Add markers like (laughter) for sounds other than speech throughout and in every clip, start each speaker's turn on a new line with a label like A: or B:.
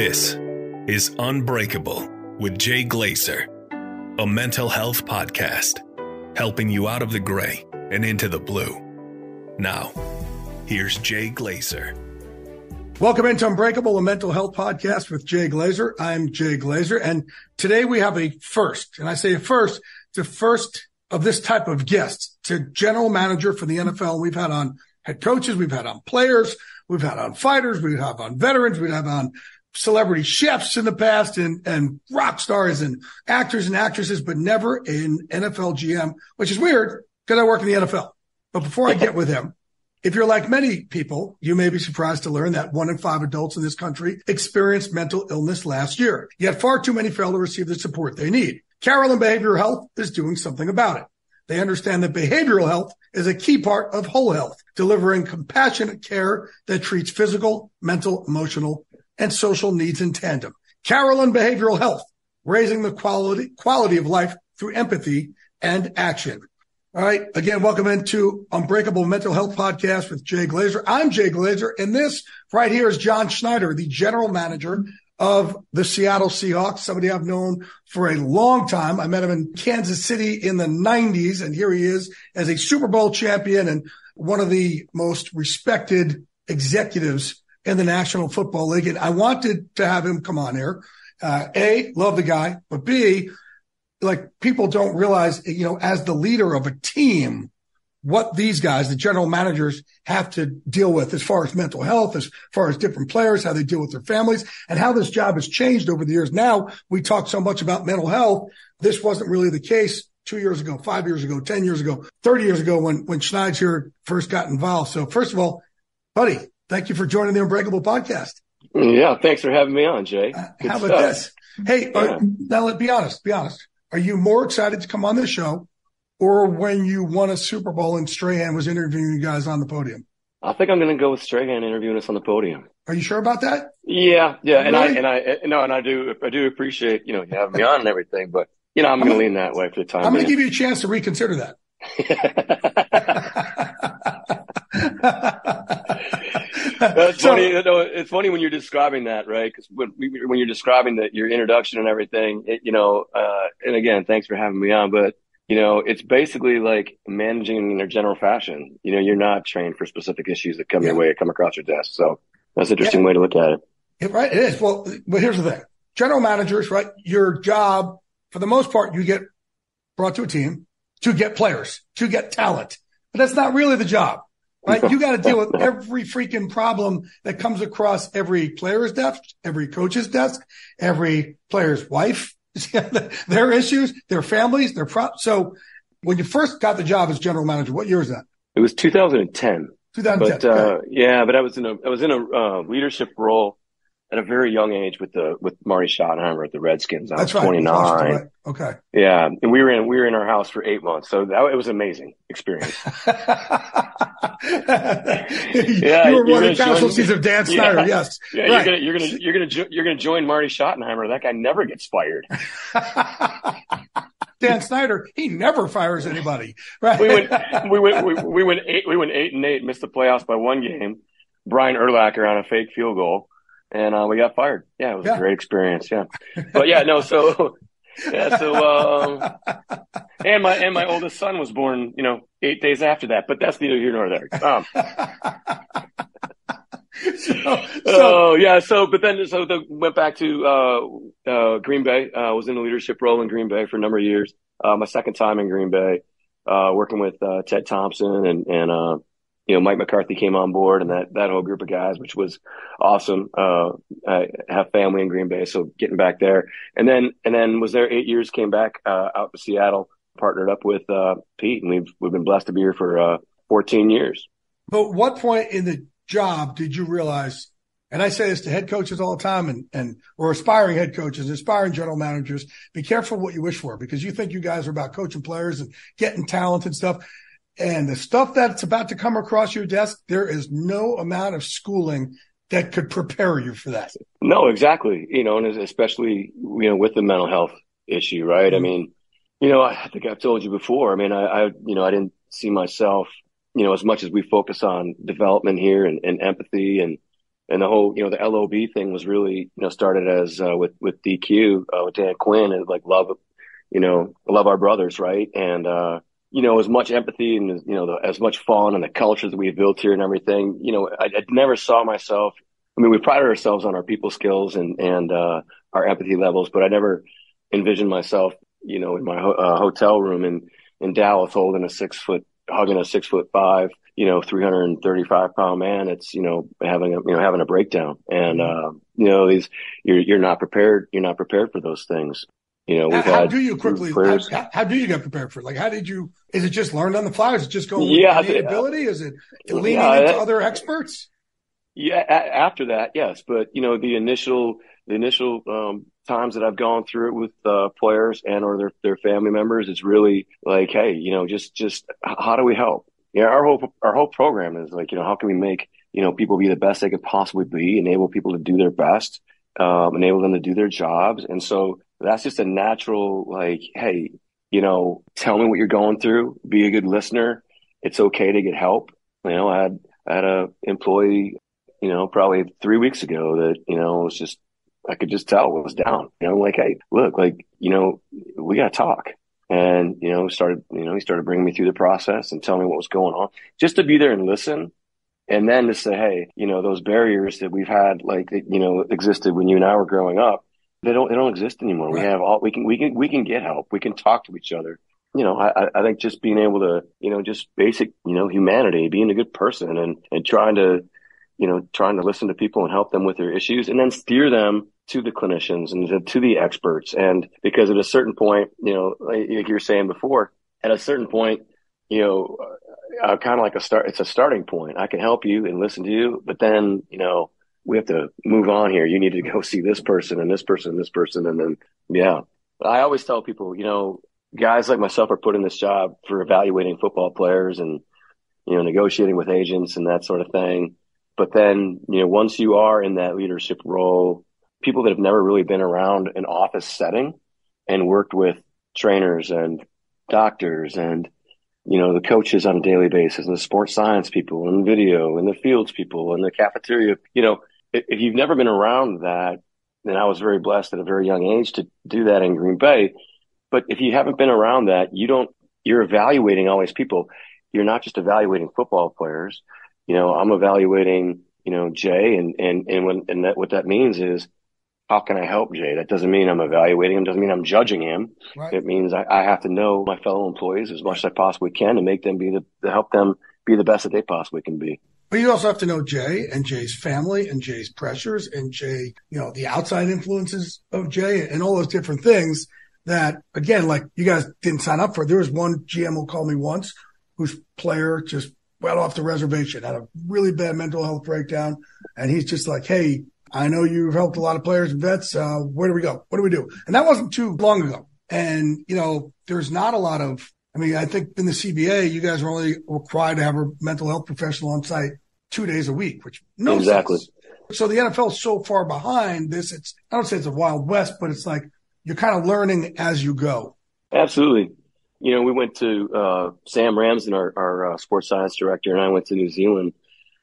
A: This is Unbreakable with Jay Glazer, a mental health podcast helping you out of the gray and into the blue. Now, here's Jay Glazer.
B: Welcome into Unbreakable, a mental health podcast with Jay Glazer. I'm Jay Glazer, and today we have a first, and I say a first, the first of this type of guest to general manager for the NFL. We've had on head coaches, we've had on players, we've had on fighters, we've had on veterans, we've had on celebrity chefs in the past and, and rock stars and actors and actresses, but never an NFL GM, which is weird because I work in the NFL. But before I get with him, if you're like many people, you may be surprised to learn that one in five adults in this country experienced mental illness last year. Yet far too many fail to receive the support they need. Carelon Behavioral Health is doing something about it. They understand that behavioral health is a key part of whole health, delivering compassionate care that treats physical, mental, emotional, and social needs in tandem. Carelon Behavioral Health, raising the quality, quality of life through empathy and action. All right. Again, welcome into Unbreakable Mental Health Podcast with Jay Glazer. I'm Jay Glazer, and this right here is John Schneider, the general manager of the Seattle Seahawks, somebody I've known for a long time. I met him in Kansas City in the 90s, and here he is as a Super Bowl champion and one of the most respected executives in the National Football League. And I wanted to have him come on here. Uh, a, love the guy, but B, like people don't realize, you know, as the leader of a team, what these guys, the general managers have to deal with as far as mental health, as far as different players, how they deal with their families and how this job has changed over the years. Now we talk so much about mental health. This wasn't really the case two years ago, five years ago, 10 years ago, 30 years ago when, when Schneider first got involved. So first of all, buddy, thank you for joining the Unbreakable podcast.
C: Yeah. Thanks for having me on, Jay.
B: Uh, how about stuff. this? Hey, yeah. uh, now let be honest, be honest. Are you more excited to come on this show or when you won a Super Bowl and Strahan was interviewing you guys on the podium?
C: I think I'm going to go with Strahan interviewing us on the podium.
B: Are you sure about that?
C: Yeah, yeah, and really? I and I no, and I do I do appreciate you know you having me on and everything, but you know I'm, I'm going to lean that way for the time.
B: I'm going to give you a chance to reconsider that. (laughs) (laughs) (laughs)
C: That's (laughs) so, funny. it's funny when you're describing that, right? Because when, when you're describing that your introduction and everything, it, you know, uh, and again, thanks for having me on, but you know, it's basically like managing in a general fashion. You know, you're not trained for specific issues that come yeah. your way, come across your desk. So that's an interesting yeah. way to look at it.
B: it. Right. It is. Well, but here's the thing. General managers, right? Your job, for the most part, you get brought to a team to get players, to get talent, but that's not really the job. Right? You got to deal with (laughs) every freaking problem that comes across every player's desk, every coach's desk, every player's wife, (laughs) their issues, their families, their pro. So when you first got the job as general manager, what year was that?
C: It was 2010.
B: 2010.
C: But, uh, yeah, but I was in a, I was in a uh, leadership role at a very young age with the with Marty Schottenheimer at the Redskins. I
B: That's
C: was
B: right.
C: 29.
B: Right. Okay.
C: Yeah, and we were in we were in our house for eight months, so that it was an amazing experience. (laughs)
B: yeah, you were one of the casualties of Dan Snyder. (laughs)
C: Yeah,
B: yes,
C: yeah,
B: right.
C: you're gonna you're gonna you're gonna you're gonna join Marty Schottenheimer. That guy never gets fired. (laughs)
B: Dan Snyder, he never fires anybody. Right?
C: We went we went we, we went eight we went eight and eight, missed the playoffs by one game. Brian Urlacher on a fake field goal and uh, we got fired. Yeah, it was yeah. a great experience. Yeah, (laughs) but yeah, no. So (laughs) yeah, so um, (laughs) and my and my oldest son was born, you know, eight days after that. But that's neither here nor there. Um, so, so, uh, yeah. So, but then so the, went back to uh, uh, Green Bay. I uh, was in a leadership role in Green Bay for a number of years. Uh, my second time in Green Bay, uh, working with uh Ted Thompson and and you know, Mike McCarthy came on board and that, that whole group of guys, which was awesome. Uh, I have family in Green Bay, so getting back there and then, and then was there eight years, came back, uh, out to Seattle, partnered up with, uh, Pete and we've, we've been blessed to be here for, uh, 14 years.
B: But what point in the job did you realize, and I say this to head coaches all the time and, and, or aspiring head coaches, aspiring general managers, be careful what you wish for because you think you guys are about coaching players and getting talent and stuff and the stuff that's about to come across your desk, there is no amount of schooling that could prepare you for that.
C: No, exactly. You know, and especially, you know, with the mental health issue, right? Mm-hmm. I mean, you know, I think I've told you before. I mean, I, I, you know, I didn't see myself, you know, as much as we focus on development here and, and empathy and, and the whole, you know, the LOB thing was really, you know, started as, uh, with, with DQ, uh, with Dan Quinn and like love, you know, love our brothers, right? And, uh, you know, as much empathy and, you know, the, as much fun and the culture that we've built here and everything, you know, I, I never saw myself. I mean, we prided ourselves on our people skills and, and, uh, our empathy levels, but I never envisioned myself, you know, in my ho- uh, hotel room in, in Dallas holding a six foot, hugging a six foot five, you know, 335 pound man. It's, you know, having a, you know, having a breakdown and, uh, you know, these, you're, you're not prepared. You're not prepared for those things. You know,
B: how,
C: had
B: do you quickly how, how, do you get prepared for it? Like, how did you? Is it just learned on the fly? Is it just going
C: yeah,
B: with ability? Is it leaning yeah, into that, other experts?
C: Yeah, a- after that, yes. But you know, the initial the initial um, times that I've gone through it with uh, players and or their their family members, it's really like, hey, you know, just just how do we help? Yeah, our whole our whole program is like, you know, how can we make you know people be the best they could possibly be, enable people to do their best, um, enable them to do their jobs, and so that's just a natural, like, hey, you know, tell me what you're going through. Be a good listener. It's okay to get help. You know, I had, I had a employee, you know, probably three weeks ago that, you know, was just, I could just tell was down. You know, like, hey, look, like, you know, we got to talk. And, you know, started, you know, he started bringing me through the process and telling me what was going on just to be there and listen. And then to say, hey, you know, those barriers that we've had, like, you know, existed when you and I were growing up, they don't they don't exist anymore. Right. We have all we can we can we can get help. We can talk to each other. You know, I, I think just being able to, you know, just basic, you know, humanity, being a good person and, and trying to, you know, trying to listen to people and help them with their issues and then steer them to the clinicians and to, to the experts. And because at a certain point, you know, like you were saying before, at a certain point, you know, uh, kind of like a start, it's a starting point. I can help you and listen to you, but then, you know, we have to move on here. You need to go see this person and this person and this person. And then, yeah, I always tell people, you know, guys like myself are put in this job for evaluating football players and, you know, negotiating with agents and that sort of thing. But then, you know, once you are in that leadership role, people that have never really been around an office setting and worked with trainers and doctors and, you know, the coaches on a daily basis and the sports science people and video and the fields people and the cafeteria, you know, if you've never been around that, then I was very blessed at a very young age to do that in Green Bay. But if you haven't been around that, you don't, you're evaluating all these people. You're not just evaluating football players. You know, I'm evaluating, you know, Jay and, and, and when, and that, what that means is, how can I help Jay? That doesn't mean I'm evaluating him. Doesn't mean I'm judging him. Right. It means I, I, have to know my fellow employees as much as I possibly can to make them be the, to help them be the best that they possibly can be.
B: But you also have to know Jay and Jay's family and Jay's pressures and Jay, you know, the outside influences of Jay and all those different things that again, like you guys didn't sign up for. There was one GM who called me once whose player just went off the reservation, had a really bad mental health breakdown. And he's just like, Hey, I know you've helped a lot of players and vets. Uh, where do we go? What do we do? And that wasn't too long ago. And, you know, there's not a lot of, I mean, I think in the CBA, you guys are only required to have a mental health professional on site two days a week, which no
C: exactly.
B: Sense. So the NFL is so far behind this. It's, I don't say it's a wild west, but it's like you're kind of learning as you go.
C: Absolutely. You know, we went to, uh, Sam Ramsden, our, our uh, sports science director, and I went to New Zealand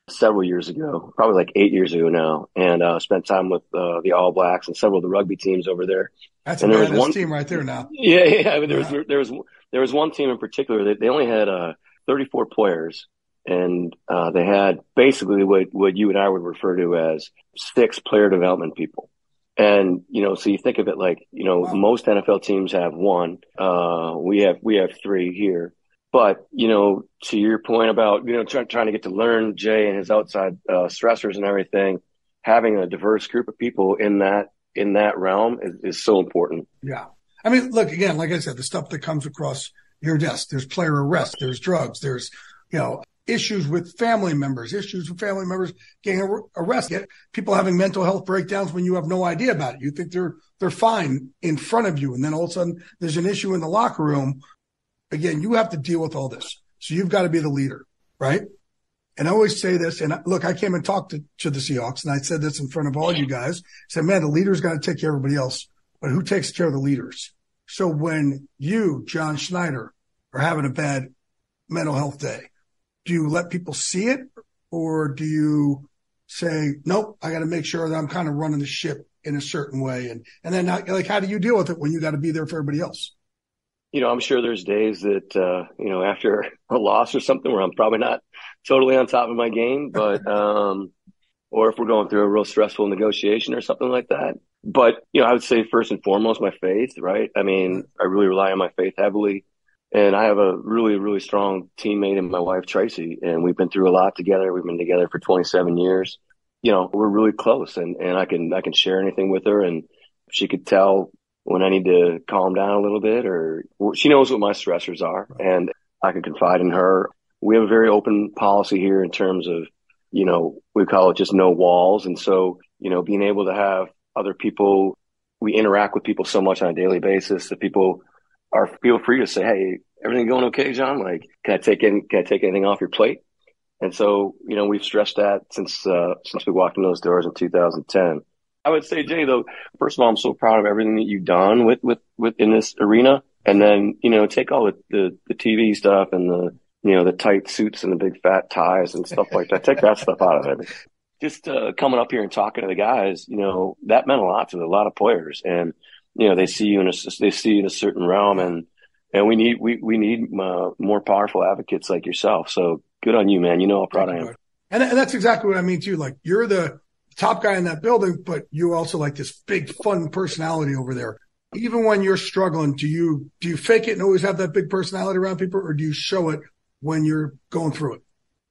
C: several years ago, probably like eight years ago now, and uh, spent time with uh, the All Blacks and several of the rugby teams over there.
B: That's and a there was one team right there now.
C: Yeah, yeah. I mean, there yeah. was there was there was one team in particular that they only had uh, 34 players, and uh, they had basically what what you and I would refer to as six player development people. And you know, so you think of it like you know, most NFL teams have one. Uh, we have we have three here. But, you know, to your point about, you know, try, trying to get to learn Jay and his outside uh, stressors and everything, having a diverse group of people in that, in that realm is, is so important.
B: Yeah. I mean, look, again, like I said, the stuff that comes across your desk, there's player arrest, there's drugs, there's, you know, issues with family members, issues with family members getting arrested, people having mental health breakdowns when you have no idea about it. You think they're, they're fine in front of you. And then all of a sudden there's an issue in the locker room again, you have to deal with all this. So you've got to be the leader, right? And I always say this. And look, I came and talked to, to the Seahawks and I said this in front of all you guys. I said, man, the leader's got to take care of everybody else, but who takes care of the leaders? So when you, John Schneider, are having a bad mental health day, do you let people see it or do you say, nope, I got to make sure that I'm kind of running the ship in a certain way? And, and then like, how do you deal with it when you got to be there for everybody else?
C: you know, I'm sure there's days that, uh, you know, after (laughs) a loss or something where I'm probably not totally on top of my game, but, (laughs) um, or if we're going through a real stressful negotiation or something like that. But, you know, I would say first and foremost, my faith, right? I mean, I really rely on my faith heavily. And I have a really, really strong teammate in my wife, Tracy, and we've been through a lot together. We've been together for 27 years. You know, we're really close and, and I can, I can share anything with her and she could tell when I need to calm down a little bit or she knows what my stressors are and I can confide in her. We have a very open policy here in terms of, you know, we call it just no walls. And so, you know, being able to have other people, we interact with people so much on a daily basis that people are feel free to say, Hey, everything going okay, John? Like, can I take in, can I take anything off your plate? And so, you know, we've stressed that since, uh, since we walked in those doors in 2010. I would say, Jay, though, first of all, I'm so proud of everything that you've done with, with, with in this arena. And then, you know, take all the, the, the TV stuff and the, you know, the tight suits and the big fat ties and stuff like that. Take that stuff out of it. Just, uh, coming up here and talking to the guys, you know, that meant a lot to a lot of players. And, you know, they see you in a, they see you in a certain realm and, and we need, we, we need, uh, more powerful advocates like yourself. So good on you, man. You know how proud I am.
B: And, and that's exactly what I mean too. Like you're the, top guy in that building, but you also like this big fun personality over there. Even when you're struggling, do you, do you fake it and always have that big personality around people or do you show it when you're going through it?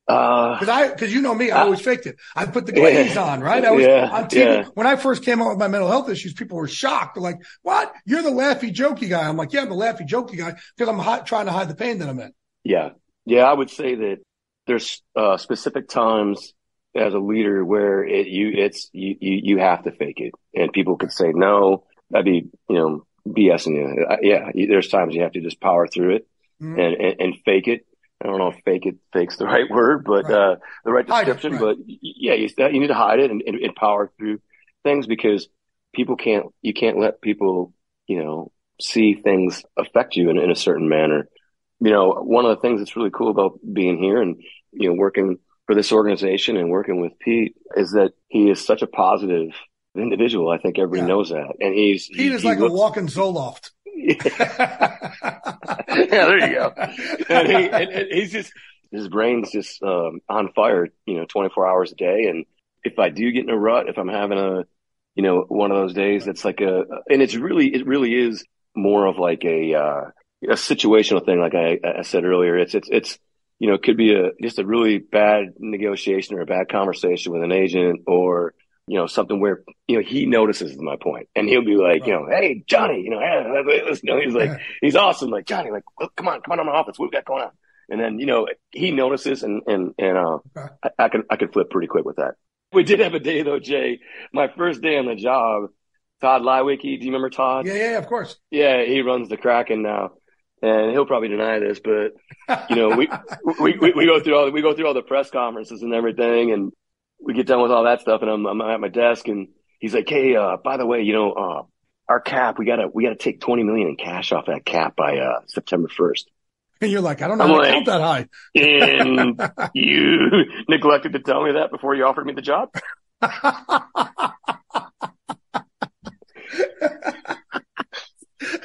B: Uh, cause I, cause you know me, I always faked it. I put the glaze yeah, (laughs) on, right? I was yeah, on TV. Yeah. When I first came out with my mental health issues, people were shocked. They're like, what? You're the laughy, jokey guy. I'm like, yeah, I'm the laughy, jokey guy because I'm hi- trying to hide the pain that I'm in.
C: Yeah. Yeah. I would say that there's, uh, specific times as a leader where it you it's you you, you have to fake it, and people could say no, that'd be you know BSing you. Yeah, there's times you have to just power through it mm-hmm. and, and, and fake it. I don't know if fake it fake's the right word, but right. uh the right description. It, right. But yeah, you, you need to hide it and, and, and power through things because people can't you can't let people you know see things affect you in, in a certain manner. You know, one of the things that's really cool about being here and you know working for this organization and working with Pete is that he is such a positive individual. I think everybody yeah. knows that. And he's
B: Pete he, is like looks, a walking Zoloft. (laughs)
C: yeah, there you go. And, he, and, and he's just his brain's just um, on fire, you know, 24 hours a day. And if I do get in a rut, if I'm having a, you know, one of those days that's like a, and it's really, it really is more of like a, uh, a situational thing. Like I, I said earlier, it's, it's, it's, you know, it could be a just a really bad negotiation or a bad conversation with an agent or you know, something where, you know, he notices my point and he'll be like, right. you know, Hey, Johnny, you know, hey, listen, you know, he's like, he's awesome. Like, Johnny, like, come on, come on to my office. What we got going on? And then, you know, he notices and, and, and, uh, okay. I, I can, I can flip pretty quick with that. We did have a day though, Jay, my first day on the job, Todd Leiweke. Do you remember Todd?
B: Yeah, yeah, of course.
C: Yeah. He runs the Kraken now and he'll probably deny this, but you know, we, (laughs) we, we, we, go through all, we go through all the press conferences and everything. And we get done with all that stuff and I'm, I'm at my desk and he's like, Hey, uh, by the way, you know, uh, our cap, we gotta, we gotta take 20 million in cash off that cap by, uh, September 1st. (laughs)
B: And you're like, I don't know I'm how like, to count that high.
C: and (laughs) you neglected to tell me that before you offered me the job. (laughs)
B: oh,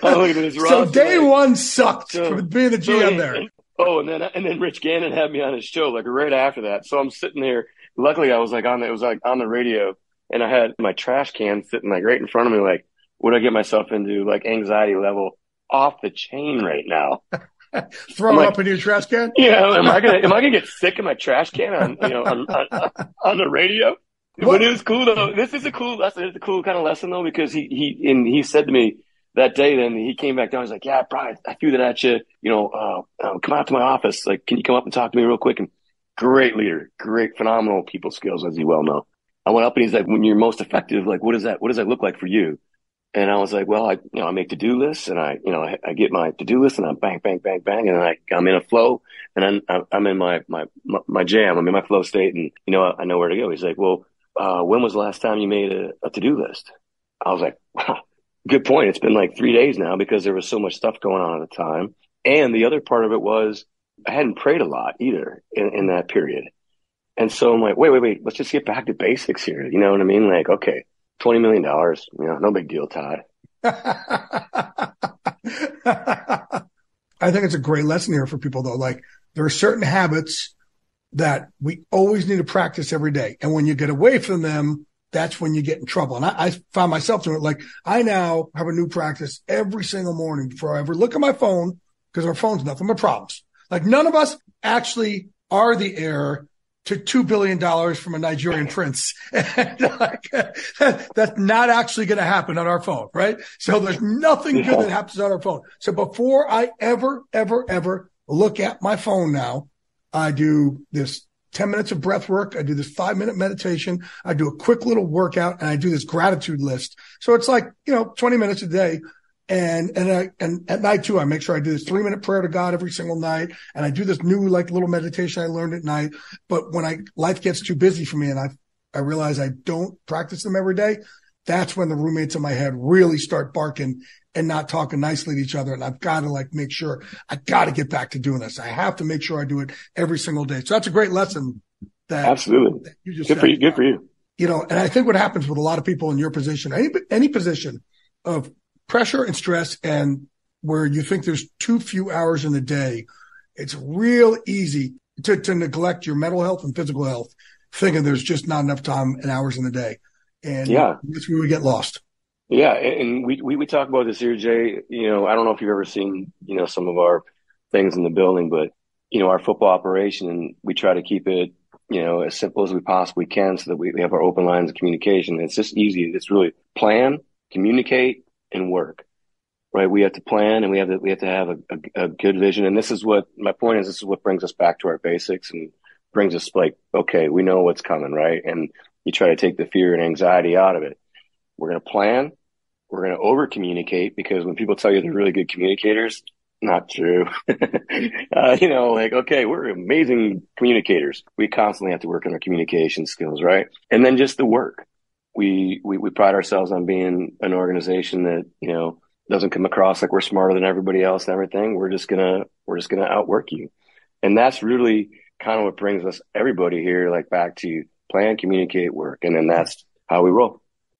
B: look at this so day like, one sucked so, for being the GM so, there.
C: Oh, and then and then Rich Gannon had me on his show like right after that. So I'm sitting there luckily I was like on the, it was like on the radio and I had my trash can sitting like right in front of me. Like, would I get myself into like anxiety level off the chain right now? (laughs)
B: Throw like, up in your trash can? (laughs)
C: Yeah. Am I gonna, am I gonna get sick in my trash can on, you know, on, on, on the radio? (laughs) What? But it was cool though. This is a cool lesson. It's a cool kind of lesson though, because he, he, and he said to me that day, then he came back down. He's like, yeah, Brian, I threw that at you. You know, uh, uh, come out to my office. Like, can you come up and talk to me real quick? And great leader, great, phenomenal people skills, as you well know. I went up and he's like, when you're most effective, like, what does that, what does that look like for you? And I was like, well, I, you know, I make to-do lists and I, you know, I, I get my to-do list and I bang, bang, bang, bang. And I, I'm in a flow and I'm, I'm in my, my, my jam. I'm in my flow state and, you know, I know where to go. He's like, well, uh, when was the last time you made a, a to-do list? I was like, (laughs) wow, good point. It's been like three days now because there was so much stuff going on at the time. And the other part of it was I hadn't prayed a lot either in, in hmm. that period. And so I'm like, wait, wait, wait, let's just get back to basics here. You know what I mean? Like, okay, $20 million, you know, no big deal, Todd. (laughs)
B: I think it's a great lesson here for people though. Like there are certain habits that we always need to practice every day. And when you get away from them, that's when you get in trouble. And I, I found myself doing it. Like I now have a new practice every single morning before I ever look at my phone because our phone's nothing but problems. Like none of us actually are the heir to $2 billion from a Nigerian prince. (laughs) like, that's not actually going to happen on our phone, right? So there's nothing good that happens on our phone. So before I ever, ever, ever look at my phone now, I do this 10 minutes of breath work. I do this five minute meditation. I do a quick little workout and I do this gratitude list. So it's like, you know, 20 minutes a day and, and I, and at night too, I make sure I do this three minute prayer to God every single night. And I do this new like little meditation I learned at night. But when I, life gets too busy for me and I, I realize I don't practice them every day. That's when the roommates in my head really start barking and not talking nicely to each other. And I've got to like make sure I got to get back to doing this. I have to make sure I do it every single day. So that's a great lesson that
C: absolutely that you just good for you. Good for you.
B: You know, and I think what happens with a lot of people in your position, any, any position of pressure and stress and where you think there's too few hours in the day, it's real easy to, to neglect your mental health and physical health, thinking there's just not enough time and hours in the day. And yeah, that's where we get lost.
C: Yeah. And we, we, we talk about this here, Jay. You know, I don't know if you've ever seen, you know, some of our things in the building, but, you know, our football operation, and we try to keep it, you know, as simple as we possibly can so that we, we have our open lines of communication. It's just easy. It's really plan, communicate, and work, right? We have to plan and we have to, we have to have a, a, a good vision. And this is what my point is. This is what brings us back to our basics and brings us like, okay, we know what's coming, right? And you try to take the fear and anxiety out of it. We're going to plan. We're going to over communicate because when people tell you they're really good communicators, not true. (laughs) uh, you know, like, okay, we're amazing communicators. We constantly have to work on our communication skills, right? And then just the work we, we, we pride ourselves on being an organization that, you know, doesn't come across like we're smarter than everybody else and everything. We're just gonna, we're just gonna outwork you. And that's really kind of what brings us everybody here, like back to plan, communicate, work. And then that's how we roll.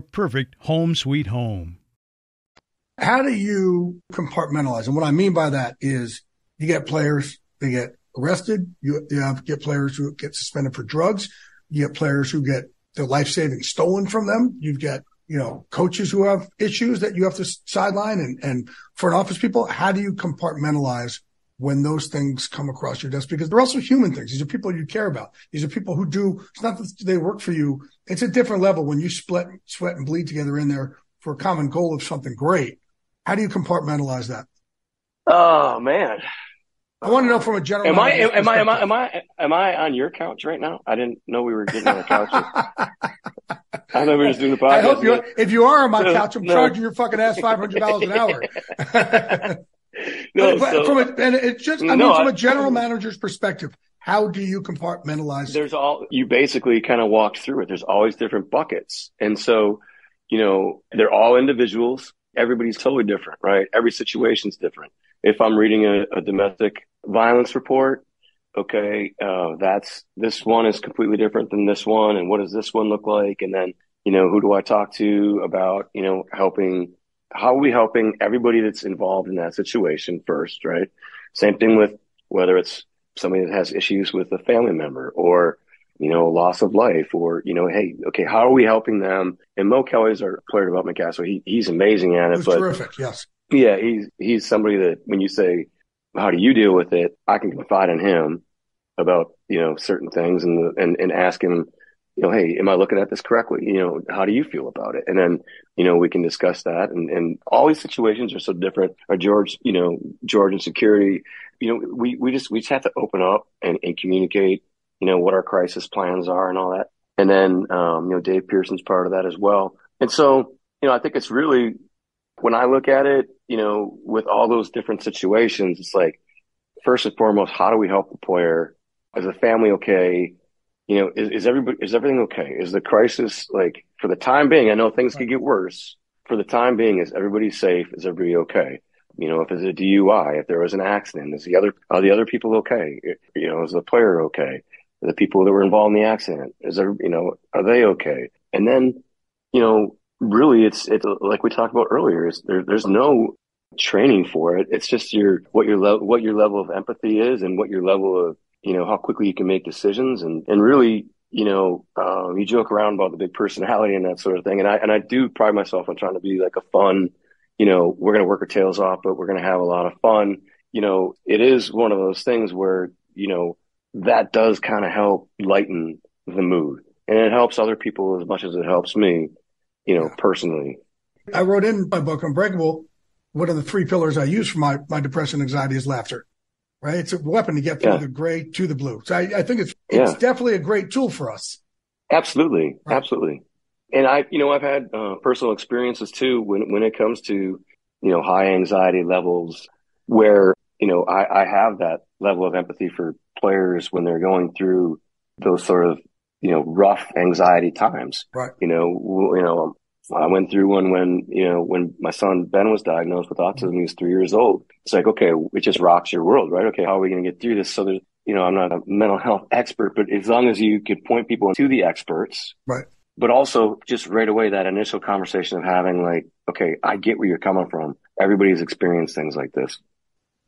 D: perfect home sweet home.
B: How do you compartmentalize? And what I mean by that is you get players, they get arrested. You, you have get players who get suspended for drugs. You get players who get their life savings stolen from them. You've got, you know, coaches who have issues that you have to sideline and, and front office people. How do you compartmentalize when those things come across your desk? Because they're also human things. These are people you care about. These are people who do, it's not that they work for you. It's a different level when you split, sweat and bleed together in there for a common goal of something great. How do you compartmentalize that?
C: Oh man.
B: I want to know from a general.
C: Am I am I am I am I am I on your couch right now? I didn't know we were getting on the couch. I thought we were just doing the podcast.
B: I hope you. If you are on my couch, I'm no. charging your fucking ass five hundred dollars an hour. (laughs) (laughs) no, but, so, from a, and it's just. I no, mean, from a general manager's perspective, how do you compartmentalize?
C: There's all you basically kind of walked through it. There's always different buckets, and so you know they're all individuals. Everybody's totally different, right? Every situation's different. If I'm reading a, a domestic violence report, okay, uh, that's this one is completely different than this one, and what does this one look like? And then you know, who do I talk to about you know helping? How are we helping everybody that's involved in that situation first, right? Same thing with whether it's somebody that has issues with a family member or you know, loss of life or, you know, hey, okay, how are we helping them? And Mo Kelly's our player development guy. So he, he's amazing at it.
B: but terrific. Yes.
C: Yeah. He's, he's somebody that when you say, how do you deal with it? I can confide in him about, you know, certain things and, and, and ask him, you know, hey, am I looking at this correctly? You know, how do you feel about it? And then, you know, we can discuss that. And, and all these situations are so different. Or George, you know, George and security, you know, we, we just, we just have to open up and, and communicate, you know, what our crisis plans are and all that. And then, um, you know, Dave Pearson's part of that as well. And so, you know, I think it's really when I look at it, you know, with all those different situations, it's like, first and foremost, how do we help the player? Is the family okay? You know, is, is everybody, is everything okay? Is the crisis like for the time being? I know things could get worse. For the time being, is everybody safe? Is everybody okay? You know, if it's a DUI, if there was an accident, is the other, are the other people okay? You know, is the player okay? Are the people that were involved in the accident, is there, you know, are they okay? And then, you know, really it's it's like we talked about earlier is there, there's no training for it it's just your what your level what your level of empathy is and what your level of you know how quickly you can make decisions. And and really you know um, you joke around about the big personality and that sort of thing. And i and i do pride myself on trying to be like a fun you know we're going to work our tails off but we're going to have a lot of fun. You know it is one of those things where you know that does kind of help lighten the mood. And it helps other people as much as it helps me you know, personally.
B: I wrote in my book, Unbreakable, one of the three pillars I use for my, my depression anxiety is laughter, right? It's a weapon to get from yeah. the gray to the blue. So I, I think it's, it's yeah. definitely a great tool for us.
C: Absolutely. Right. Absolutely. And I, you know, I've had uh, personal experiences too when, when it comes to, you know, high anxiety levels where, you know, I, I have that level of empathy for players when they're going through those sort of, you know, rough anxiety times.
B: Right.
C: You know, you know, I went through one when, you know, when my son Ben was diagnosed with autism, he was three years old. It's like, okay, it just rocks your world, right? Okay, how are we going to get through this? So there's, you know, I'm not a mental health (laughs) expert, but as long as you could point people to the experts,
B: right?
C: But also just right away that initial conversation of having like, okay, I get where you're coming from. Everybody's experienced things like this.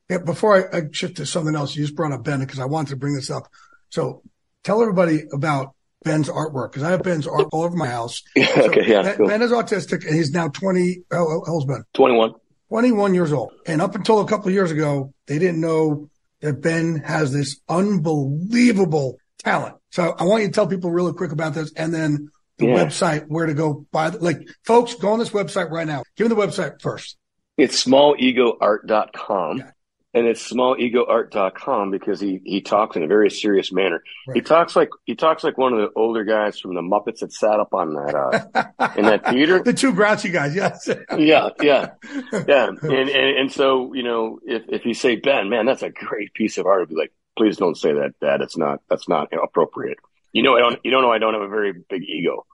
B: Yeah. Before I, I shift to something else, you just brought up Ben because I wanted to bring this up. So tell everybody about Ben's artwork because I have Ben's art all over my house.
C: So (laughs) okay, yeah.
B: Ben,
C: cool.
B: ben, is autistic and he's now 20. How, old's Ben?
C: 21.
B: 21 years old. And up until a couple of years ago, they didn't know that Ben has this unbelievable talent. So I want you to tell people really quick about this and then the yeah. website, where to go buy the, like folks, go on this website right now. Give me the website first.
C: It's smallegoart.com. Yeah and it's smallegoart.com because he he talks in a very serious manner. Right. He talks like he talks like one of the older guys from the Muppets that sat up on that uh, (laughs) in that theater.
B: the two grouchy guys, yes. (laughs)
C: yeah, yeah, yeah. (laughs) And, and and so you know, if if you say Ben, man, that's a great piece of art, I'd be like, please don't say that, Dad. It's not that's not appropriate. You know, I don't. You don't know I don't have a very big ego.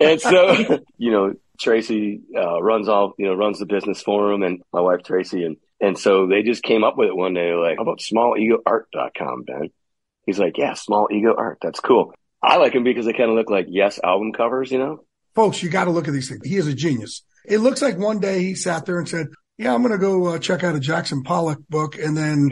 C: and so, you know, Tracy uh, runs all, you know, runs the business for him, and my wife Tracy, and and so they just came up with it one day, like, how about smallegoart.com, Ben? He's like, yeah, small ego art. That's cool. I like him because they kind of look like Yes album covers, you know?
B: Folks, you got to look at these things. He is a genius. It looks like one day he sat there and said, yeah, I'm going to go uh, check out a Jackson Pollock book and then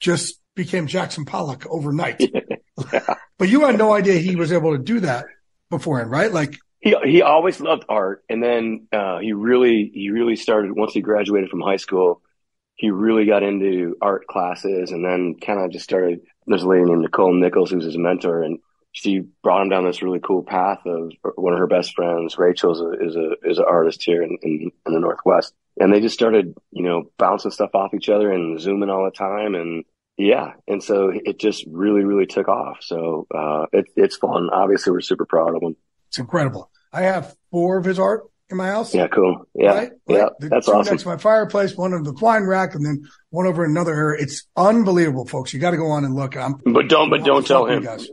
B: just became Jackson Pollock overnight. (laughs) yeah. but you had no idea he was able to do that beforehand, right? Like
C: he he always loved art, and then uh, he really he really started once he graduated from high school he really got into art classes and then kind of just started. There's a lady named Nicole Nichols who's his mentor, and she brought him down this really cool path of one of her best friends, Rachel, is a is a is an artist here in, in, in the Northwest, and they just started, you know, bouncing stuff off each other and zooming all the time, and yeah, and so it just really really took off. So uh, it, it's fun. Obviously, we're super proud of him.
B: It's incredible. I have four of his art in my house.
C: Yeah, cool. Yeah, right? yeah, the that's two awesome.
B: Next to my fireplace, one under the wine rack, and then one over another area. It's unbelievable, folks. You got to go on and look. I'm,
C: but don't, but don't tell him.
B: Guys.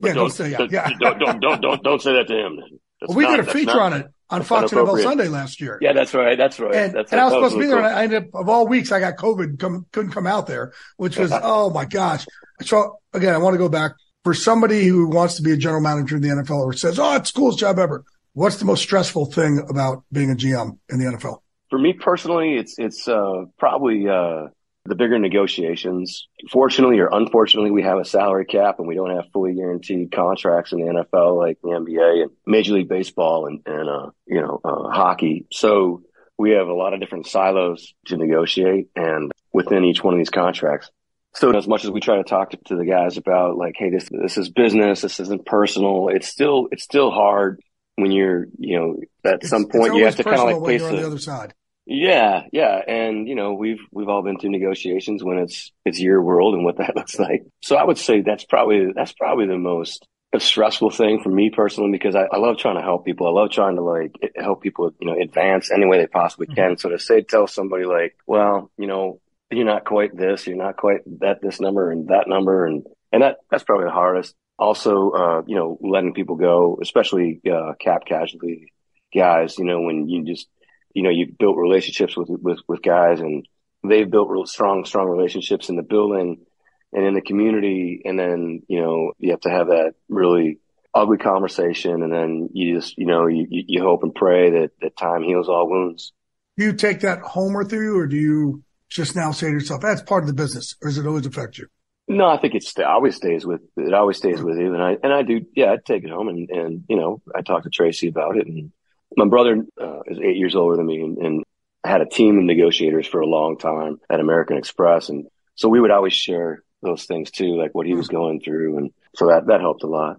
B: yeah, don't, don't say yeah. yeah.
C: don't, don't, don't, don't, don't say that to him.
B: Well, we not, did a feature not, on it on Fox and NFL Sunday last year.
C: Yeah, that's right. That's right.
B: And,
C: that's
B: and I was supposed to be there, cool. and I ended up of all weeks I got COVID, come, couldn't come out there, which was (laughs) oh my gosh. So again, I want to go back for somebody who wants to be a general manager in the NFL or says, "Oh, it's the coolest job ever." What's the most stressful thing about being a GM in the NFL?
C: For me personally, it's it's uh, probably uh, the bigger negotiations. Fortunately or unfortunately, we have a salary cap and we don't have fully guaranteed contracts in the NFL like the NBA and Major League Baseball and, and uh, you know uh, hockey. So we have a lot of different silos to negotiate, and within each one of these contracts. So as much as we try to talk to, to the guys about like, hey, this this is business, this isn't personal. It's still it's still hard when you're, you know, at it's, some point you have to kind of like place
B: the, the other side.
C: Yeah, yeah, and you know we've we've all been through negotiations when it's it's your world and what that (laughs) looks like. So I would say that's probably that's probably the most stressful thing for me personally because I, I love trying to help people. I love trying to like help people, you know, advance any way they possibly mm-hmm. can. Mm-hmm. So to say tell somebody like, well, you know, you're not quite this, you're not quite that this number and that number and and that that's probably the hardest also, uh, you know, letting people go, especially uh, cap casualty guys. You know, when you just, you know, you've built relationships with with with guys, and they've built real strong, strong relationships in the building and in the community, and then you know you have to have that really ugly conversation, and then you just, you know, you you hope and pray that that time heals all wounds.
B: Do you take that home with you, or do you just now say to yourself, "That's part of the business," or does it always affect you?
C: No, I think it's always stays with it. Always stays with you, and I and I do. Yeah, I take it home, and and you know, I talk to Tracy about it. And my brother uh, is eight years older than me, and, and had a team of negotiators for a long time at American Express, and so we would always share those things too, like what he was going through, and so that that helped a lot.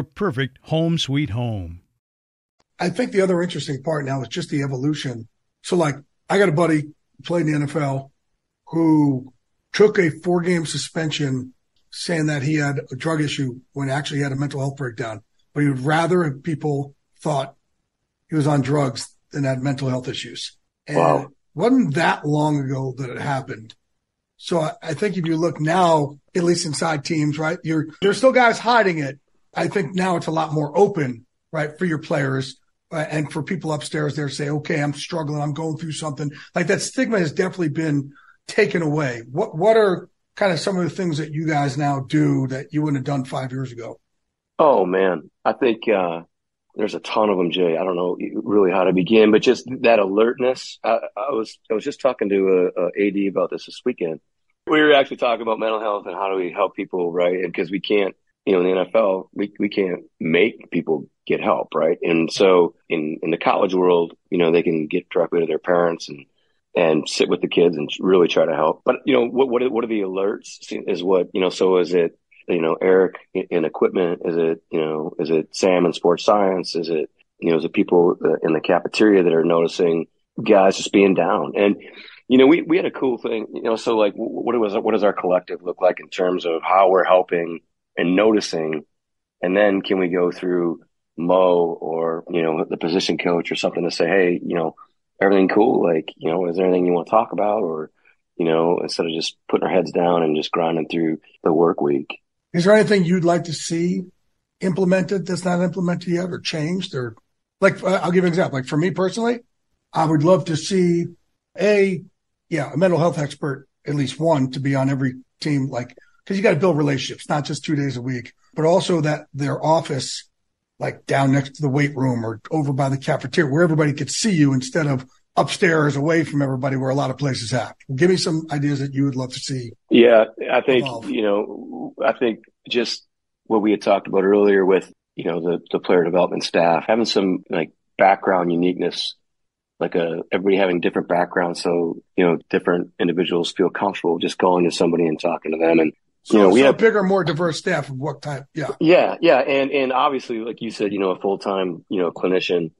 D: perfect home sweet home.
B: I think the other interesting part now is just the evolution. So, like, I got a buddy who played in the NFL who took a four game suspension saying that he had a drug issue when actually he had a mental health breakdown. But he would rather have people thought he was on drugs than had mental health issues. And wow. it wasn't that long ago that it happened. So I, I, think if you look now, at least inside teams, right, you're, there's still guys hiding it. I think now it's a lot more open, right, for your players uh, and for people upstairs there say, okay, I'm struggling. I'm going through something like that stigma has definitely been taken away. What, what are kind of some of the things that you guys now do that you wouldn't have done five years ago?
C: Oh man, I think, uh, there's a ton of them, Jay. I don't know really how to begin, but just that alertness. I, I was, I was just talking to a, a AD about this this weekend. We were actually talking about mental health and how do we help people, right? And Because we can't, you know, in the NFL, we, we can't make people get help, right? And so in, in the college world, you know, they can get directly to their parents and, and sit with the kids and really try to help. But, you know, what, what, are, what are the alerts is what, you know, so is it, you know, Eric in equipment? Is it, you know, is it Sam in sports science? Is it, you know, is it people uh, in the cafeteria that are noticing guys just being down? And, you know, we, we had a cool thing, you know, so like what was, what does our collective look like in terms of how we're helping and noticing? And then can we go through Mo or, you know, the position coach or something to say, Hey, you know, everything cool? Like, you know, is there anything you want to talk about? Or, you know, instead of just putting our heads down and just grinding through the work week.
B: Is there anything you'd like to see implemented that's not implemented yet or changed or like, uh, I'll give an example. Like for me personally, I would love to see a, yeah, a mental health expert, at least one to be on every team. Like because you got to build relationships, not just two days a week, but also that their office, like down next to the weight room or over by the cafeteria, where everybody could see you instead of upstairs away from everybody where a lot of places have. Give me some ideas that you would love to see.
C: Yeah, I think, evolve. you know, I think just what we had talked about earlier with, you know, the, the player development staff, having some like background uniqueness, like a, everybody having different backgrounds. So, you know, different individuals feel comfortable just going to somebody and talking to them and
B: so, you know, we so have bigger, more diverse staff of what type? Yeah.
C: Yeah. Yeah. And, and obviously, like you said, you know, a full time, you know, clinician,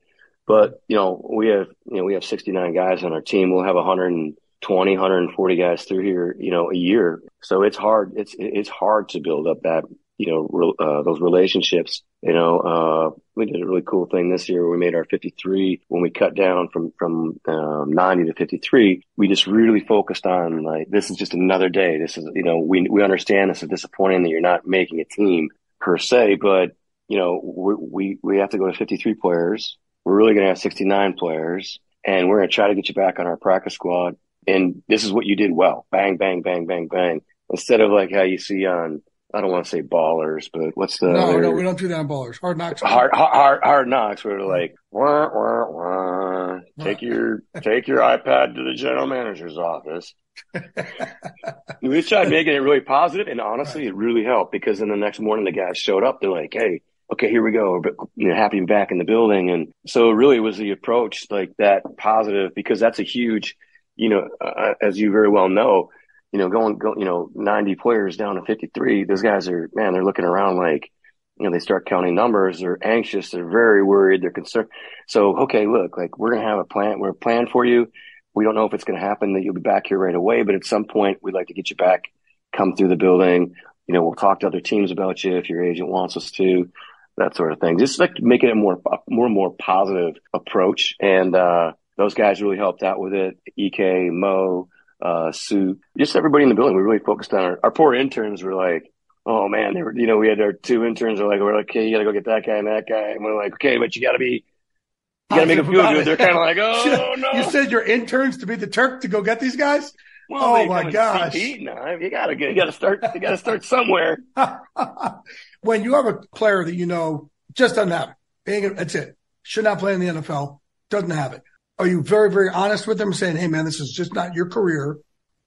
C: but, you know, we have, you know, we have 69 guys on our team. We'll have 120, 140 guys through here, you know, a year. So it's hard. It's, it's hard to build up that, you know, uh, those relationships. You know, uh, we did a really cool thing this year. We made our 53 when we cut down from, from, um, 90 to 53. We just really focused on like, this is just another day. This is, you know, we, we understand this is disappointing that you're not making a team per se, but you know, we, we, we have to go to 53 players. We're really going to have 69 players and we're going to try to get you back on our practice squad. And this is what you did well. Bang, bang, bang, bang, bang. Instead of like how you see on, I don't want to say ballers, but what's the,
B: no, no, we don't do that on ballers. Hard knocks.
C: Hard, hard, hard knocks where they're like, wah, wah, wah. take your, take your iPad to the general manager's office. (laughs) we tried making it really positive and honestly, it really helped because then the next morning the guys showed up. They're like, Hey, okay, here we go. But you know, happy back in the building. And so it really was the approach like that positive because that's a huge, you know, uh, as you very well know, you know, going, go, you know, 90 players down to 53, those guys are, man, they're looking around like, you know, they start counting numbers. They're anxious. They're very worried. They're concerned. So, okay, look, like we're going to have a plan. We're a plan for you. We don't know if it's going to happen that you'll be back here right away, but at some point we'd like to get you back, come through the building. You know, we'll talk to other teams about you if your agent wants us to that sort of thing. Just like making it more, more more positive approach. And, uh, those guys really helped out with it. Ek, Mo, uh, Sue, just everybody in the building. We really focused on our, our poor interns were like, Oh man, they were, you know, we had our two interns are like, we're like, okay, you gotta go get that guy and that guy. And we're like, okay, but you gotta be, you gotta make them feel good. They're kind of like, (laughs) oh no.
B: You said your interns to be the Turk to go get these guys? Well, oh my gosh.
C: Now. You gotta get, you gotta start, you gotta start somewhere. (laughs)
B: when you have a player that you know just doesn't have it, that's it. Should not play in the NFL, doesn't have it. Are you very, very honest with them saying, Hey man, this is just not your career?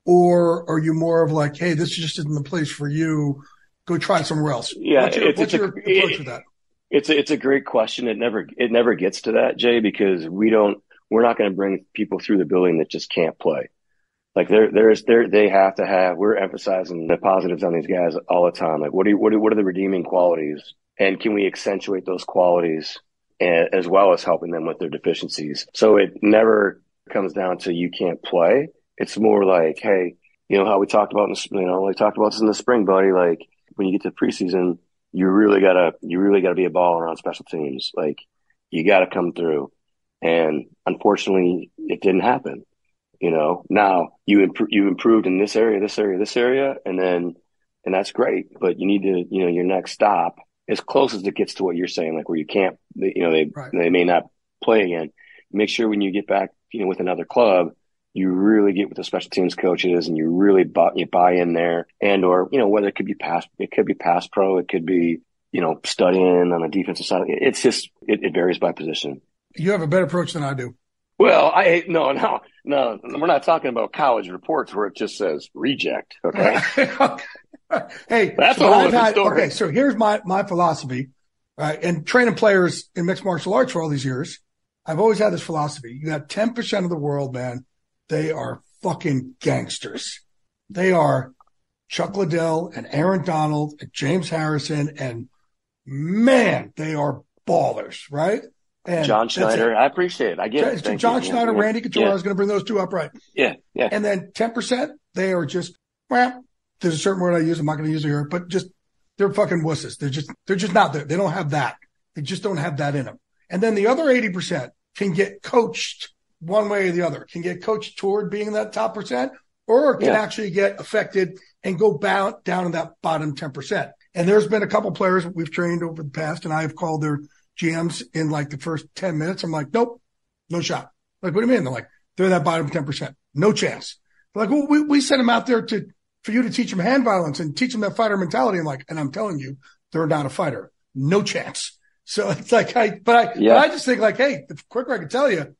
B: Or are you more of like, Hey, this just isn't the place for you. Go try somewhere else.
C: Yeah.
B: What's your,
C: it's,
B: what's
C: it's
B: your
C: a,
B: approach
C: it,
B: with that?
C: It's a, it's a great question. It never, it never gets to that, Jay, because we don't, we're not going to bring people through the building that just can't play. Like there, there's, there, they have to have, we're emphasizing the positives on these guys all the time. Like what do you, what, do, what are the redeeming qualities? And can we accentuate those qualities as well as helping them with their deficiencies? So it never comes down to you can't play. It's more like, Hey, you know how we talked about, in the, you know, we talked about this in the spring, buddy. Like when you get to preseason, you really gotta, you really gotta be a baller on special teams. Like you gotta come through. And unfortunately, it didn't happen. You know, now you imp- you improved in this area, this area, this area, and then, and that's great. But you need to, you know, your next stop as close as it gets to what you're saying, like where you can't, you know, they
B: Right.
C: they may not play again. Make sure when you get back, you know, with another club, you really get with the special teams coaches and you really buy, you buy in there and, or, you know, whether it could be pass, it could be pass pro, it could be, you know, studying on the defensive side. It's just, it, it varies by position.
B: You have a better approach than I do.
C: Well, I, no, no, no, we're not talking about college reports where it just says reject. Okay. (laughs)
B: hey,
C: That's
B: so
C: a whole
B: had-
C: story.
B: Okay, so here's my my philosophy, right? And training players in mixed martial arts for all these years, I've always had this philosophy. You got ten percent of the world, man. They are fucking gangsters. They are Chuck Liddell and Aaron Donald and James Harrison, and man, they are ballers, right? And
C: John. Schneider. I appreciate it. I get it.
B: John,
C: Thank
B: John
C: you.
B: Schneider,
C: Yeah.
B: Randy Couture.
C: Yeah.
B: I was going to bring those two up right.
C: Yeah. Yeah.
B: And then 10%, they are just, well, there's a certain word I use. I'm not going to use it here, but just, they're fucking wusses. They're just, they're just not there. They don't have that. They just don't have that in them. And then the other 80% can get coached one way or the other, can get coached toward being that top percent or can
C: Yeah.
B: actually get affected and go bound down in that bottom 10%. And there's been a couple players we've trained over the past and I've called their GMs in like the first 10 minutes. I'm like, nope, no shot. Like, what do you mean? They're like, they're that bottom 10%. No chance. They're like, well, we, we sent them out there to, for you to teach them hand violence and teach them that fighter mentality. I'm like, and I'm telling you, they're not a fighter. No chance. (laughs) So it's like, I, but I,
C: Yeah.
B: but I just think like, hey, the quicker I can tell you,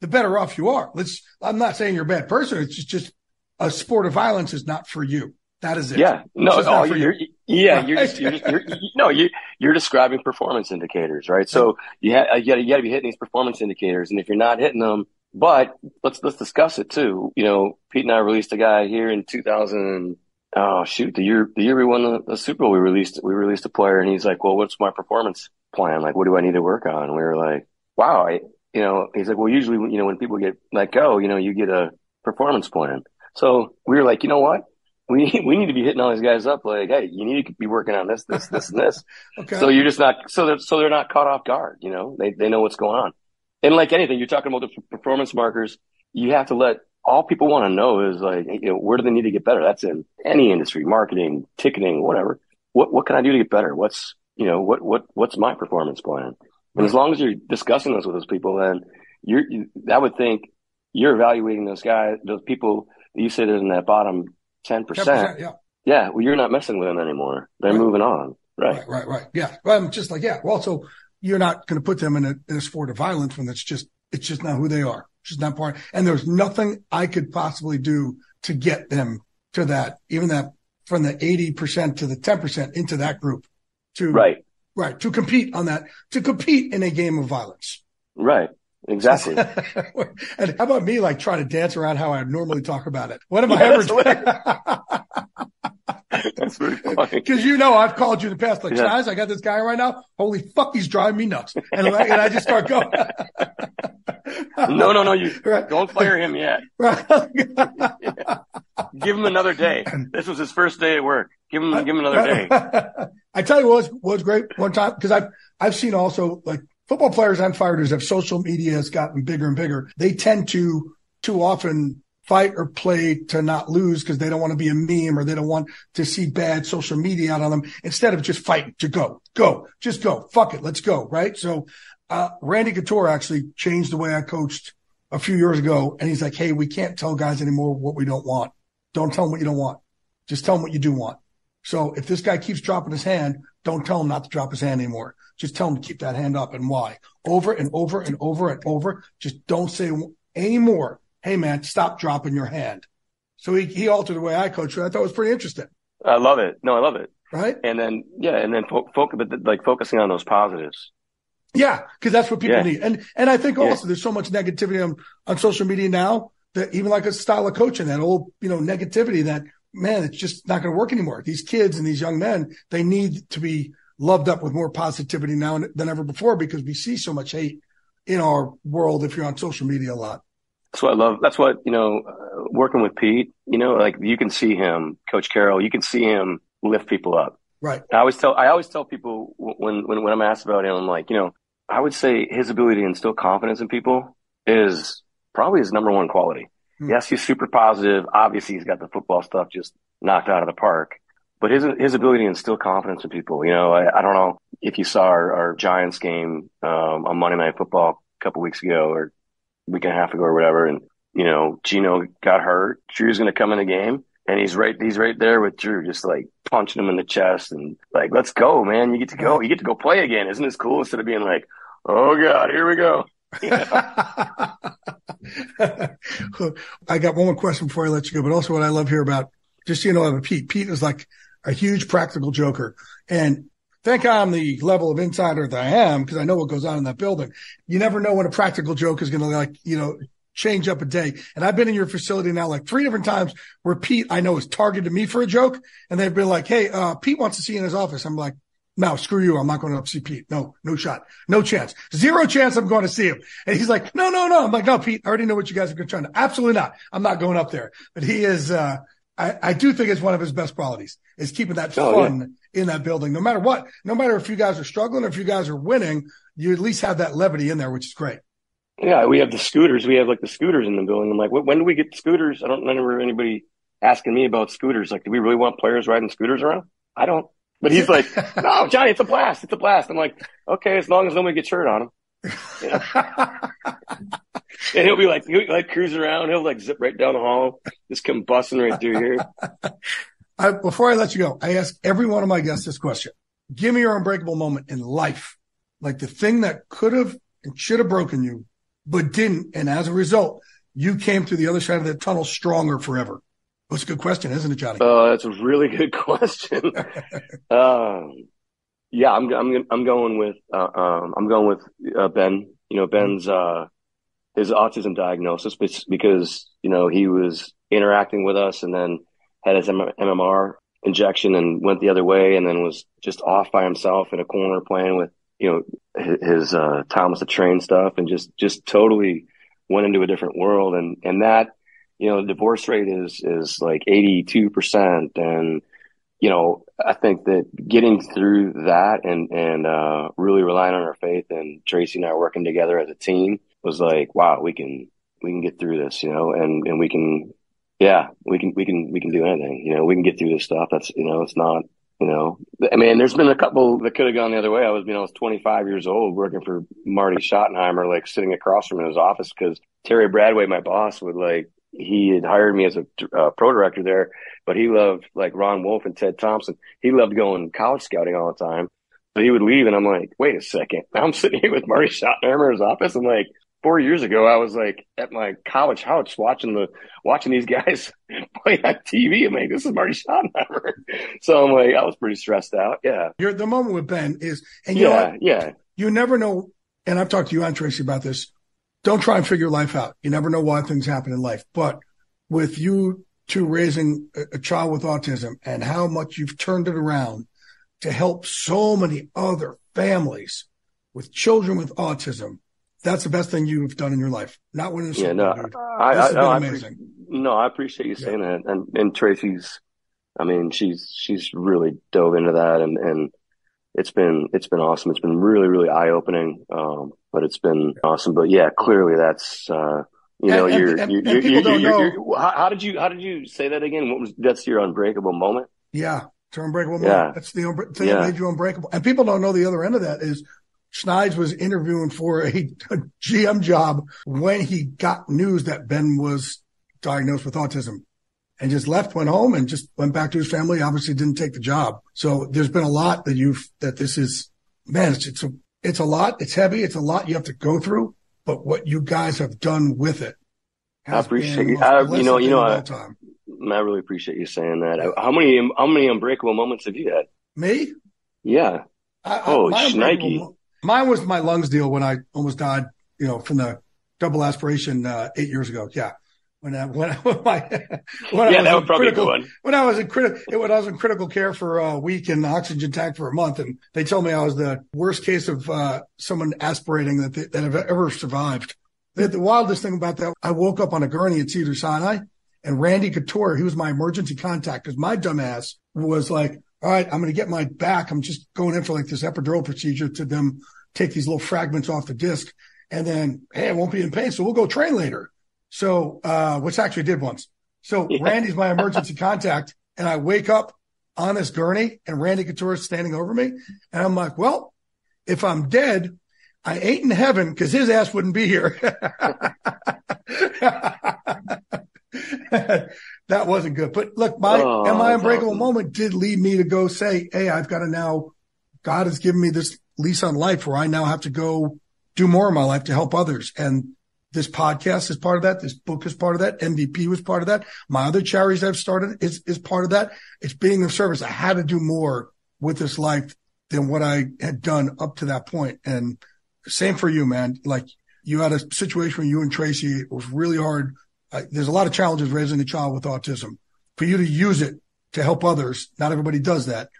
B: the better off you are. Let's, I'm not saying you're a bad person. It's just, just a sport of violence is not for you. That is it.
C: Yeah. No, oh,
B: not for
C: you're,
B: you.
C: Yeah, (laughs) you're just, you're just, you're, you- no, you, you're describing performance indicators, right? So you, ha- you gotta, you gotta be hitting these performance indicators. And if you're not hitting them, but let's, let's discuss it too. You know, Pete and I released a guy here in 2000. Oh shoot, the year, the year we won the, the Super Bowl, we released, we released a player and he's like, well, what's my performance plan? Like, what do I need to work on? And we were like, wow, I, you know, he's like, well, usually, you know, when people get let go, you know, you get a performance plan. So we were like, you know what? We, (laughs) we need to be hitting all these guys up like, hey, you need to be working on this, this, this, and this. (laughs)
B: Okay.
C: So you're just not, so they're, so they're not caught off guard, you know, they, they know what's going on. And like anything, you're talking about the performance markers. You have to let all people want to know is like, you know, where do they need to get better? That's in any industry, marketing, ticketing, whatever. What, what can I do to get better? What's, you know, what, what, what's my performance plan? And as long as you're discussing this with those people, then you're, you, I would think you're evaluating those guys, those people that you said in that bottom 10%. 10% yeah. Yeah. Well, you're not messing with them anymore. They're right. moving on. Right.
B: Right. Right. right. Yeah. Well, I'm just like, yeah. Well, so you're not going to put them in a, in a sport of violence when it's just, it's just not who they are. It's just not part. And there's nothing I could possibly do to get them to that, even that from the 80% to the 10% into that group to,
C: right.
B: Right. To compete on that, to compete in a game of violence.
C: Right. Exactly. (laughs)
B: and how about me like trying to dance around how I normally talk about it? What am I (laughs) ever doing? (laughs)
C: That's very funny.
B: Because you know I've called you in the past, like, yeah. I got this guy right now. Holy fuck, he's driving me nuts. And, and I just start going.
C: no, no, no, you right. don't fire him yet. Right. Give him another day. This was his first day at work. Give him, give him another day.
B: I tell you what was, was great one time because I've, I've seen also like football players and fighters have social media has gotten bigger and bigger. They tend to too often fight or play to not lose because they don't want to be a meme or they don't want to see bad social media out on them instead of just fighting to go, go, just go. Fuck it. Let's go. Right. So, uh, Randy Couture actually changed the way I coached a few years ago. And he's like, Hey, we can't tell guys anymore what we don't want. Don't tell them what you don't want. Just tell them what you do want. So if this guy keeps dropping his hand, don't tell him not to drop his hand anymore. Just tell him to keep that hand up and why over and over and over and over. Just don't say anymore hey man, stop dropping your hand. So he, he altered the way I coach. I thought it was pretty interesting.
C: I love it. No, I love it.
B: Right.
C: And then, yeah. And then fo- focus, like focusing on those positives.
B: Yeah. Cause that's what people yeah. need. And, and I think also yeah. there's so much negativity on, on social media now that even like a style of coaching, that old, you know, negativity that man, it's just not going to work anymore. These kids and these young men, they need to be loved up with more positivity now than ever before because we see so much hate in our world if you're on social media a lot.
C: That's what I love. That's what, you know, uh, working with Pete, you know, like you can see him, Coach Carroll, you can see him lift people up.
B: Right.
C: I always tell, I always tell people when, when, when I'm asked about him, I'm like, you know, I would say his ability to instill confidence in people is probably his number one quality. Hmm. Yes, he's super positive. Obviously, he's got the football stuff just knocked out of the park. But his his ability to instill confidence in people, you know, I, I don't know if you saw our, our Giants game um, on Monday Night Football a couple weeks ago or week and a half ago or whatever. And, you know, Geno got hurt. Drew's going to come in the game and he's right, he's right there with Drew, just like punching him in the chest and like, let's go, man. You get to go. You get to go play again. Isn't this cool? Instead of being like, oh God, here we go. (laughs) (laughs)
B: I got one more question before I let you go, but also what I love here about just, you know, Pete. Pete is like a huge practical joker and thank God I'm the level of insider that I am because I know what goes on in that building. You never know when a practical joke is going to like, you know, change up a day. And I've been in your facility now like three different times where Pete, I know has targeted me for a joke and they've been like, Hey, uh, Pete wants to see you in his office. I'm like, no, screw you. I'm not going up to see Pete. No, no shot. No chance. Zero chance I'm going to see him. And he's like, no, no, no. I'm like, no, Pete, I already know what you guys are going to try to. Absolutely not. I'm not going up there. But he is, uh, I, I do think it's one of his best qualities is keeping that oh, fun yeah. in that building. No matter what, no matter if you guys are struggling or if you guys are winning, you at least have that levity in there, which is great.
C: Yeah, we have the scooters. We have like the scooters in the building. I'm like, when do we get scooters? I don't remember anybody asking me about scooters. Like, do we really want players riding scooters around? I don't. But he's like, (laughs) no, Johnny, it's a blast. It's a blast. I'm like, okay, as long as nobody gets hurt on them. (laughs) and he'll be like, he'll like cruise around. He'll like zip right down the hall, just come busting right through here. (laughs)
B: I, before I let you go, I ask every one of my guests this question. Give me your unbreakable moment in life, like the thing that could have and should have broken you, but didn't. And as a result, you came through the other side of the tunnel stronger forever. That's a good question, isn't it, Johnny?
C: Uh, that's a really good (laughs) question. um, yeah, I'm I'm I'm going with uh, um, I'm going with uh, Ben. You know, Ben's uh, his autism diagnosis because you know he was interacting with us and then had his MMR injection and went the other way and then was just off by himself in a corner playing with you know his uh, Thomas the Train stuff and just just totally went into a different world and and that you know the divorce rate is is like 82 percent and you know, I think that getting through that and, and, uh, really relying on our faith and Tracy and I working together as a team was like, wow, we can, we can get through this, you know, and, and we can, yeah, we can, we can, we can do anything, you know, we can get through this stuff. That's, you know, it's not, You know, I mean, there's been a couple that could have gone the other way. I was, you know, I was 25 years old working for Marty Schottenheimer, like sitting across from in his office because Terry Bradway, my boss, would like, he had hired me as a uh, pro director there, but he loved like Ron Wolf and Ted Thompson. He loved going college scouting all the time. So he would leave and I'm like, wait a second. (laughs) I'm sitting here with Marty Schottenheimer's office. I'm like, four years ago, I was like at my college house watching the watching these (laughs) guys play on TV. I'm like, this is Marty Schottenheimer. (laughs) so I'm like, I was pretty stressed out. Yeah.
B: You're the moment with Ben is, and you
C: yeah, yeah.
B: You never know. And I've talked to you and Tracy about this. Don't try and figure life out. You never know why things happen in life. But with you two raising a, child with autism and how much you've turned it around to help so many other families with children with autism, that's the best thing you've done in your life. Not winning a Super
C: yeah, no,
B: dude.
C: I,
B: This
C: I,
B: has
C: no,
B: been
C: I
B: amazing.
C: appre- no, I appreciate you saying that. And, and Tracy's, I mean, she's, she's really dove into that and, and it's been, it's been awesome. It's been really, really eye opening. Um, but it's been awesome. But yeah, clearly that's, uh, you know,
B: And-
C: you're,
B: and-
C: you're,
B: and
C: you're,
B: people
C: you're,
B: know-
C: you're- how, how did you, how did you say that again? What was, that's your unbreakable moment?
B: Yeah. To unbreakable
C: Yeah.
B: moment. That's the unbre- thing that made you unbreakable. And people don't know the other end of that is Schneid's was interviewing for a, a GM job when he got news that Ben was diagnosed with autism and just left, went home and just went back to his family. Obviously didn't take the job. So there's been a lot that you've, that this is, man, it's, it's a, it's a lot. It's heavy. It's a lot you have to go through, but what you guys have done with it.
C: I appreciate you. I, you know, you know, I,
B: time.
C: I really appreciate you saying that. How many, how many unbreakable moments have you had?
B: Me?
C: Yeah.
B: I,
C: Oh,
B: my unbreakable
C: shnikey.
B: mo- Mine was my lungs deal when I almost died, you know, from the double aspiration uh, eight years ago. Yeah. When I, when I, (laughs) when my, when
C: Yeah,
B: I was
C: that
B: in
C: was probably
B: critical,
C: one.
B: when I was in critical, when I was in critical care for a week and oxygen tank for a month, and they told me I was the worst case of uh, someone aspirating that they, that have ever survived. The, the wildest thing about that, I woke up on a gurney at Cedar Sinai, and Randy Couture, he was my emergency contact because my dumbass was like, "All right, I'm going to get my back. I'm just going in for like this epidural procedure to them take these little fragments off the disc, and then hey, I won't be in pain, so we'll go train later." So, uh, which I actually did once. So (laughs)
C: Yeah.
B: Randy's my emergency contact, and I wake up on this gurney, and Randy Couture is standing over me, and I'm like, "Well, if I'm dead." I ain't in heaven because his ass wouldn't be here. (laughs) that wasn't good. But look, my
C: Oh,
B: and my unbreakable
C: awesome.
B: moment did lead me to go say, Hey, I've got to now, God has given me this lease on life where I now have to go do more in my life to help others. And this podcast is part of that. This book is part of that. MVP was part of that. My other charities I've started is, is part of that. It's being of service. I had to do more with this life than what I had done up to that point. And same for you, man. Like you had a situation where you and Tracy, it was really hard. There's a lot of challenges raising a child with autism. For you to use it to help others, not everybody does that.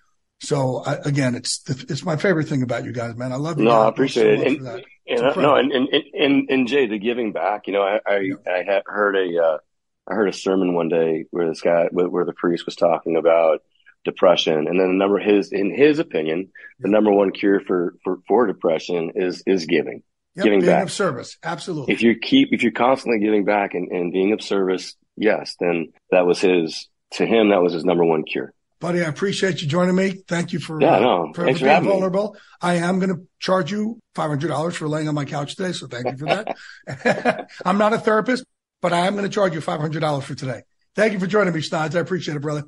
B: So I, again, it's it's my favorite thing about you guys, man. I love you.
C: No,
B: guys
C: I appreciate
B: so
C: it. And, and, uh, no, and, and, and, and Jay, the giving back, you know, I, I,
B: Yeah.
C: I had heard a, uh, I heard a sermon one day where this guy, where the priest was talking about depression. And then the number his, in his opinion, the number one cure for, for, for depression is, is giving.
B: Yep,
C: giving
B: being
C: back.
B: of service, absolutely.
C: If you keep, if you're constantly giving back and, and being of service, yes, then that was his, to him, that was his number one cure.
B: Buddy, I appreciate you joining me. Thank you for,
C: Yeah, no,
B: for,
C: thanks
B: for being
C: having me.
B: vulnerable. I am going to charge you $500 for laying on my couch today. So thank you for that. (laughs) I'm not a therapist, but I am going to charge you $500 for today. Thank you for joining me, Schneid's. I appreciate it, brother.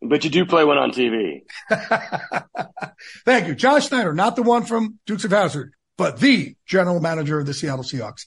C: But you do play one on TV. (laughs)
B: Thank you. John Schneider, not the one from Dukes of Hazzard, but the general manager of the Seattle Seahawks.